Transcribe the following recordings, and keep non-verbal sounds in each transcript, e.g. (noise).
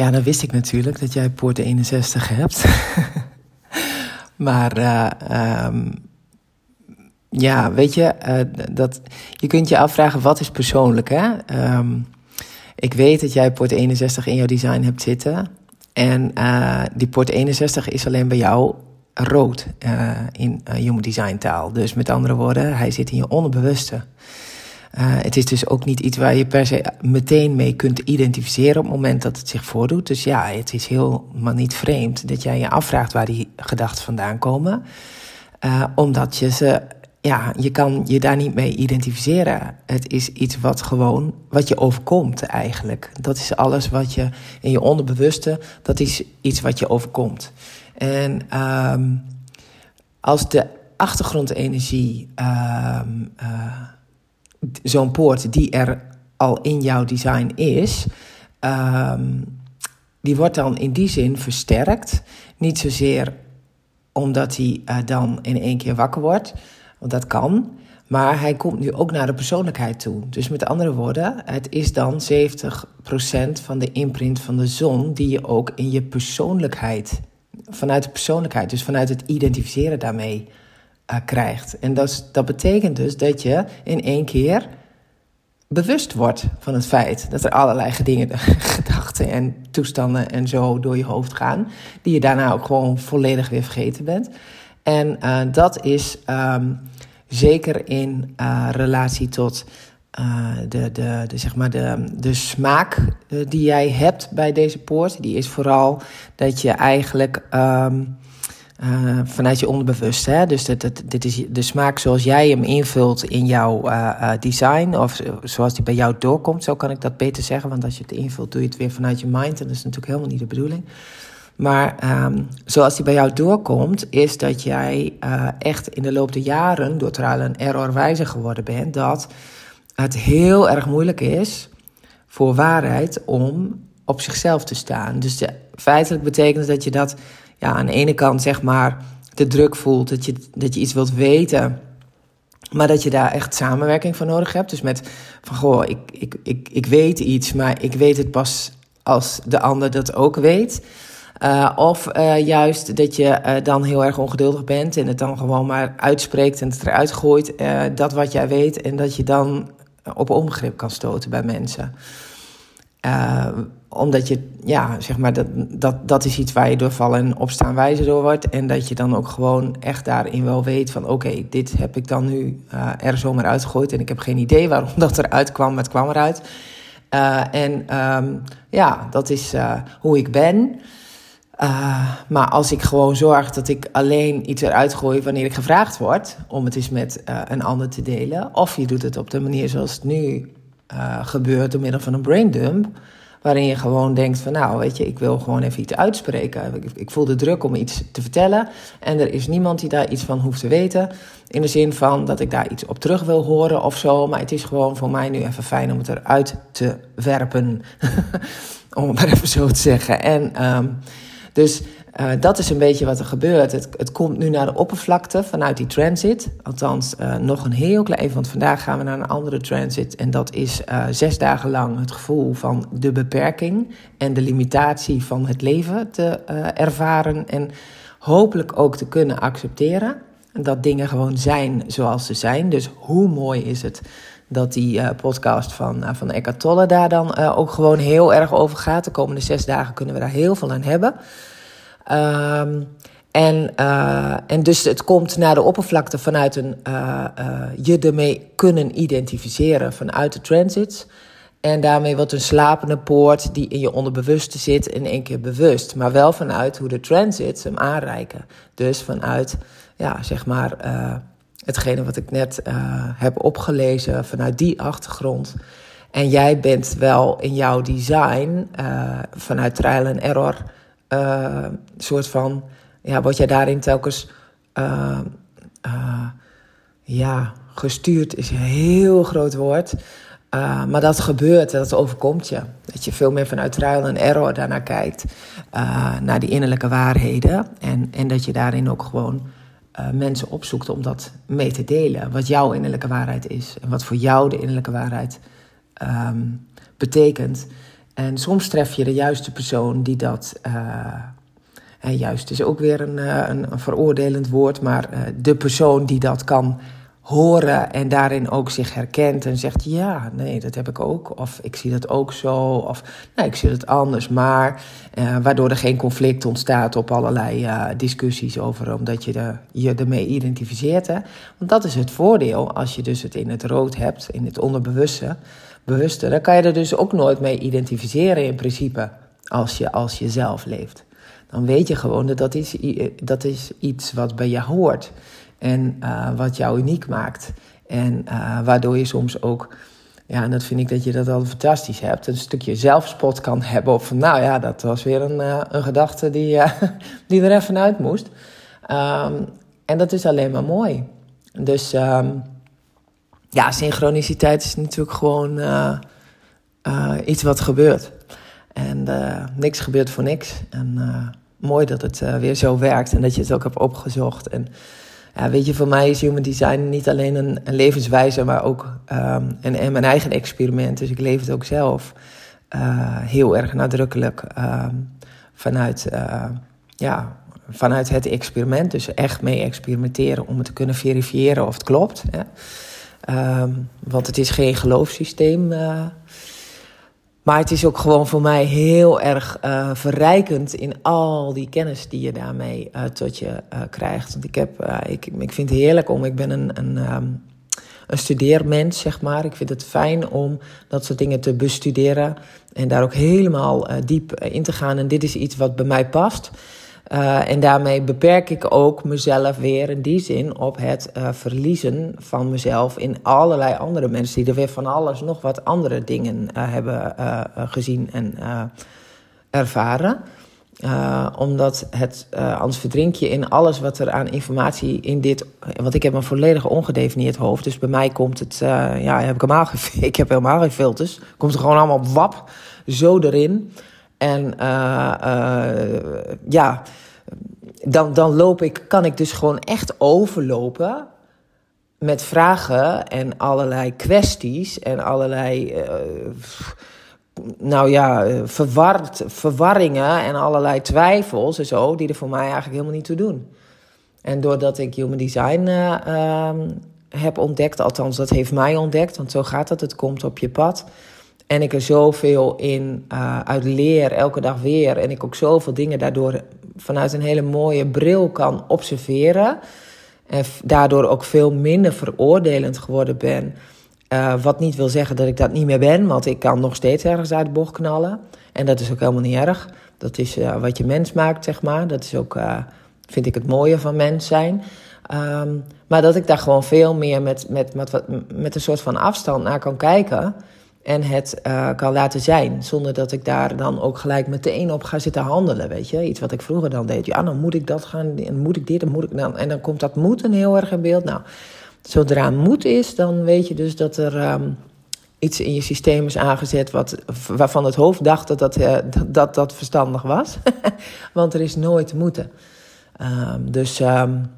Ja, dan wist ik natuurlijk dat jij Poort 61 hebt. (laughs) maar uh, um, ja, weet je, uh, dat, je kunt je afvragen wat is persoonlijk. Hè? Um, ik weet dat jij Poort 61 in jouw design hebt zitten. En uh, die Poort 61 is alleen bij jou rood in human design taal. Dus met andere woorden, hij zit in je onderbewuste. Uh, het is dus ook niet iets waar je per se meteen mee kunt identificeren op het moment dat het zich voordoet. Dus ja, het is helemaal niet vreemd dat jij je afvraagt waar die gedachten vandaan komen. omdat je ze, ja, je kan je daar niet mee identificeren. Het is iets wat gewoon, wat je overkomt eigenlijk. Dat is alles wat je in je onderbewuste, dat is iets wat je overkomt. En um, als de achtergrondenergie, um, uh, zo'n poort die er al in jouw design is, um, die wordt dan in die zin versterkt. Niet zozeer omdat hij uh, dan in één keer wakker wordt, want dat kan. Maar hij komt nu ook naar de persoonlijkheid toe. Dus met andere woorden, het is dan 70% van de imprint van de zon die je ook in je persoonlijkheid vanuit de persoonlijkheid, dus vanuit het identificeren daarmee krijgt. En dat, dat betekent dus dat je in één keer bewust wordt van het feit dat er allerlei dingen, (laughs) gedachten en toestanden en zo door je hoofd gaan, die je daarna ook gewoon volledig weer vergeten bent. En uh, dat is um, zeker in uh, relatie tot de, de, de, zeg maar de, de smaak die jij hebt bij deze poort, die is vooral dat je eigenlijk um, uh, vanuit je onderbewust, hè, dus dat, dit is de smaak zoals jij hem invult in jouw design, of zoals die bij jou doorkomt, zo kan ik dat beter zeggen, want als je het invult, doe je het weer vanuit je mind, en dat is natuurlijk helemaal niet de bedoeling. Maar um, zoals die bij jou doorkomt, is dat jij echt in de loop der jaren, door trial en error wijzer geworden bent, dat het heel erg moeilijk is voor waarheid om op zichzelf te staan. Dus feitelijk betekent dat je dat ja, aan de ene kant zeg maar de druk voelt, dat je, dat je iets wilt weten, maar dat je daar echt samenwerking voor nodig hebt. Dus met van goh, ik, ik, ik, ik weet iets, maar ik weet het pas als de ander dat ook weet. Uh, of uh, juist dat je uh, dan heel erg ongeduldig bent en het dan gewoon maar uitspreekt en het eruit gooit, dat wat jij weet, en dat je dan op onbegrip kan stoten bij mensen. Uh, omdat je, ja, zeg maar, dat, dat, dat is iets waar je door en opstaan wijzer door wordt. En dat je dan ook gewoon echt daarin wel weet van... oké, dit heb ik dan nu uh, er zomaar uitgegooid... en ik heb geen idee waarom (laughs) dat eruit kwam, maar het kwam eruit. Uh, en um, ja, dat is hoe ik ben... Maar als ik gewoon zorg dat ik alleen iets eruit gooi wanneer ik gevraagd word om het eens met een ander te delen, of je doet het op de manier zoals het nu uh, gebeurt door middel van een braindump, waarin je gewoon denkt van nou weet je, ik wil gewoon even iets uitspreken. Ik, ik voel de druk om iets te vertellen en er is niemand die daar iets van hoeft te weten. In de zin van dat ik daar iets op terug wil horen of zo, maar het is gewoon voor mij nu even fijn om het eruit te werpen. (laughs) om het maar even zo te zeggen. En um, dus uh, dat is een beetje wat er gebeurt. Het, het, komt nu naar de oppervlakte vanuit die transit. Althans, uh, nog een heel klein want vandaag gaan we naar een andere transit. En dat is uh, zes dagen lang het gevoel van de beperking en de limitatie van het leven te ervaren. En hopelijk ook te kunnen accepteren. Dat dingen gewoon zijn zoals ze zijn. Dus hoe mooi is het dat die podcast van, van Eckhart Tolle daar dan ook gewoon heel erg over gaat. De komende zes dagen kunnen we daar heel veel aan hebben. Um, en, en dus het komt naar de oppervlakte vanuit een je ermee kunnen identificeren vanuit de transits. En daarmee wordt een slapende poort die in je onderbewuste zit in één keer bewust. Maar wel vanuit hoe de transits hem aanreiken. Dus vanuit, ja, zeg maar hetgene wat ik net heb opgelezen vanuit die achtergrond. En jij bent wel in jouw design vanuit trial en error uh, soort van, ja, word jij daarin telkens, ja, gestuurd is een heel groot woord. Maar dat gebeurt, dat overkomt je. Dat je veel meer vanuit trial en error daarnaar kijkt. Naar die innerlijke waarheden. En, en dat je daarin ook gewoon mensen opzoekt om dat mee te delen. Wat jouw innerlijke waarheid is en wat voor jou de innerlijke waarheid um, betekent. En soms tref je de juiste persoon die dat. Uh, juist is ook weer een, een, een veroordelend woord, maar de persoon die dat kan horen en daarin ook zich herkent en zegt: Ja, nee, dat heb ik ook. Of ik zie dat ook zo. Of nee, ik zie het anders. Maar waardoor er geen conflict ontstaat op allerlei discussies over, omdat je je ermee identificeert. Hè? Want dat is het voordeel als je dus het in het rood hebt, in het onderbewuste. Bewuste, dan kan je er dus ook nooit mee identificeren in principe als je als jezelf leeft. Dan weet je gewoon dat dat is, dat is iets wat bij je hoort. En uh, wat jou uniek maakt. En uh, waardoor je soms ook, ja, en dat vind ik dat je dat al fantastisch hebt, een stukje zelfspot kan hebben. Of van, nou ja, dat was weer een, een gedachte die, (laughs) die er even uit moest. Um, en dat is alleen maar mooi. Dus um, ja, synchroniciteit is natuurlijk gewoon iets wat gebeurt. En niks gebeurt voor niks. En mooi dat het weer zo werkt en dat je het ook hebt opgezocht. En ja, weet je, voor mij is human design niet alleen een, levenswijze, maar ook um, een, een, mijn eigen experiment. Dus ik leef het ook zelf heel erg nadrukkelijk um, vanuit, ja, vanuit het experiment. Dus echt mee experimenteren om het te kunnen verifiëren of het klopt. Hè. Um, want het is geen geloofssysteem. Uh, maar het is ook gewoon voor mij heel erg uh, verrijkend in al die kennis die je daarmee uh, tot je krijgt. Want ik, heb, ik, ik vind het heerlijk om, ik ben een, een, um, een studeermens, zeg maar. Ik vind het fijn om dat soort dingen te bestuderen en daar ook helemaal diep in te gaan. En dit is iets wat bij mij past. Uh, en daarmee beperk ik ook mezelf weer in die zin op het uh, verliezen van mezelf in allerlei andere mensen die er weer van alles nog wat andere dingen uh, hebben gezien en ervaren. omdat het, anders verdrink je in alles wat er aan informatie in dit. Want ik heb een volledig ongedefinieerd hoofd. Dus bij mij komt het. ja, heb ik, helemaal, (laughs) ik heb helemaal geen filters. Komt er gewoon allemaal wap zo erin. En uh, uh, ja, dan, dan loop ik, kan ik dus gewoon echt overlopen met vragen en allerlei kwesties en allerlei, uh, nou ja, verward, verwarringen en allerlei twijfels en zo, die er voor mij eigenlijk helemaal niet toe doen. En doordat ik Human Design uh, heb ontdekt, althans dat heeft mij ontdekt, want zo gaat het, het komt op je pad en ik er zoveel in uh, uit leer, elke dag weer. En ik ook zoveel dingen daardoor vanuit een hele mooie bril kan observeren. En daardoor ook veel minder veroordelend geworden ben. Uh, wat niet wil zeggen dat ik dat niet meer ben, want ik kan nog steeds ergens uit de bocht knallen. En dat is ook helemaal niet erg. Dat is uh, wat je mens maakt, zeg maar. Dat is ook, vind ik, het mooie van mens zijn. Um, maar dat ik daar gewoon veel meer met, met, met, met een soort van afstand naar kan kijken en het uh, kan laten zijn. Zonder dat ik daar dan ook gelijk meteen op ga zitten handelen. Weet je, iets wat ik vroeger dan deed. Ja, dan moet ik dat gaan, en moet ik dit, dan moet ik dan. En dan komt dat moeten heel erg in beeld. Nou, zodra moed is, dan weet je dus dat er um, iets in je systeem is aangezet. Wat, waarvan het hoofd dacht dat dat, uh, dat, dat verstandig was. (laughs) Want er is nooit moeten. Um, dus um,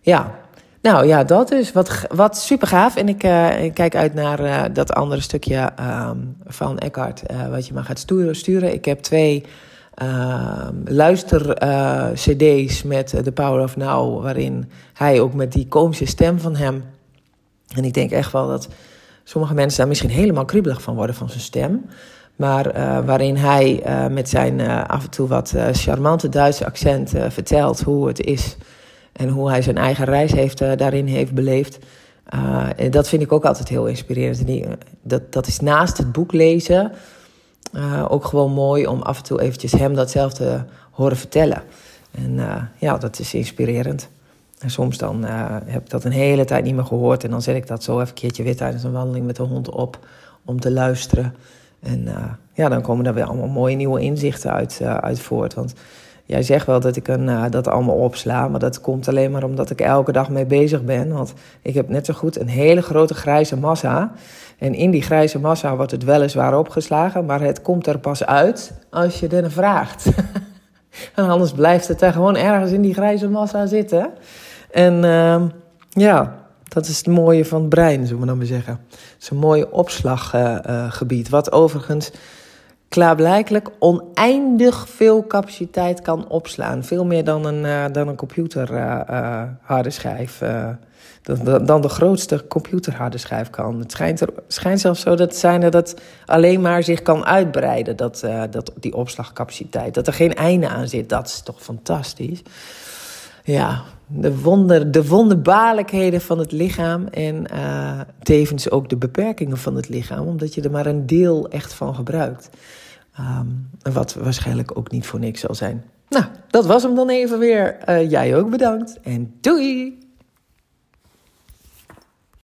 ja, nou ja, dat is wat, wat super gaaf. En ik, uh, ik kijk uit naar uh, dat andere stukje um, van Eckhart, uh, wat je maar gaat sturen. Ik heb twee luister-CD's met The Power of Now, waarin hij ook met die komische stem van hem. En ik denk echt wel dat sommige mensen daar misschien helemaal kriebelig van worden van zijn stem. Maar waarin hij met zijn af en toe wat charmante Duitse accent vertelt hoe het is en hoe hij zijn eigen reis heeft, uh, daarin heeft beleefd. Uh, dat vind ik ook altijd heel inspirerend. Die, dat, dat is naast het boek lezen ook gewoon mooi om af en toe eventjes hem datzelfde te horen vertellen. En ja, dat is inspirerend. En soms dan heb ik dat een hele tijd niet meer gehoord. En dan zet ik dat zo even een keertje weer tijdens een wandeling met de hond op om te luisteren. En ja, dan komen daar weer allemaal mooie nieuwe inzichten uit, uit voort. Want Jij zegt wel dat ik een, uh, dat allemaal opsla, maar dat komt alleen maar omdat ik elke dag mee bezig ben. Want ik heb net zo goed een hele grote grijze massa. En in die grijze massa wordt het weliswaar opgeslagen, maar het komt er pas uit als je er vraagt. (laughs) en anders blijft het er gewoon ergens in die grijze massa zitten. En uh, ja, dat is het mooie van het brein, zullen we dan maar zeggen. Het is een mooi opslaggebied, uh, wat overigens klaarblijkelijk oneindig veel capaciteit kan opslaan. Veel meer dan een, uh, dan een computer uh, harde schijf. Dan, dan, de grootste computerharde schijf kan. Het schijnt, er, schijnt zelfs zo dat zijn dat alleen maar zich kan uitbreiden, dat, dat, die opslagcapaciteit. Dat er geen einde aan zit. Dat is toch fantastisch. Ja, de, wonder, de wonderbaarlijkheden van het lichaam en uh, tevens ook de beperkingen van het lichaam, omdat je er maar een deel echt van gebruikt. Um, wat waarschijnlijk ook niet voor niks zal zijn. Nou, dat was hem dan even weer. Uh, jij ook bedankt en doei!